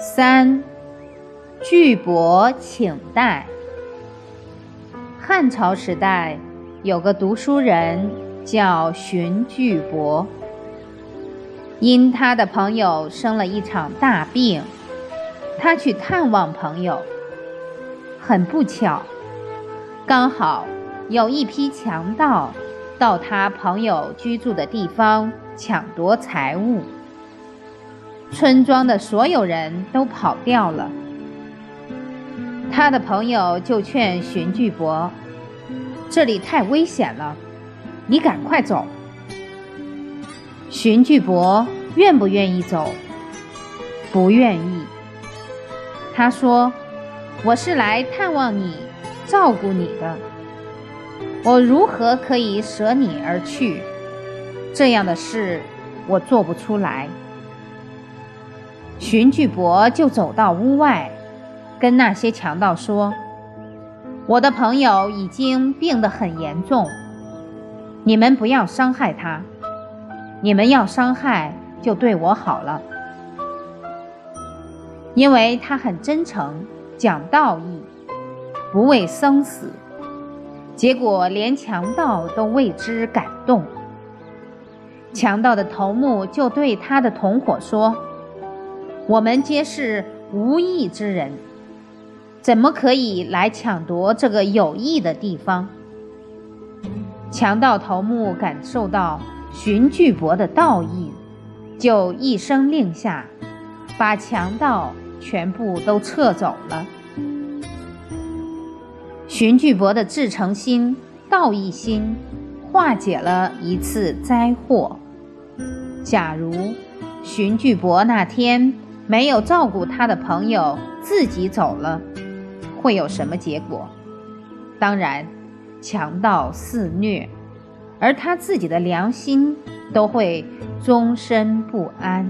三，巨伯请代。汉朝时代有个读书人叫荀巨伯，因他的朋友生了一场大病，他去探望朋友。很不巧，刚好有一批强盗到他朋友居住的地方抢夺财物。村庄的所有人都跑掉了，他的朋友就劝荀巨伯：“这里太危险了，你赶快走。”荀巨伯愿不愿意走？不愿意。他说：“我是来探望你、照顾你的，我如何可以舍你而去？这样的事我做不出来。”荀巨伯就走到屋外，跟那些强盗说：“我的朋友已经病得很严重，你们不要伤害他。你们要伤害，就对我好了，因为他很真诚，讲道义，不畏生死。结果连强盗都为之感动。强盗的头目就对他的同伙说。”我们皆是无义之人，怎么可以来抢夺这个有益的地方？强盗头目感受到荀巨伯的道义，就一声令下，把强盗全部都撤走了。荀巨伯的至诚心、道义心，化解了一次灾祸。假如荀巨伯那天，没有照顾他的朋友，自己走了，会有什么结果？当然，强盗肆虐，而他自己的良心都会终身不安。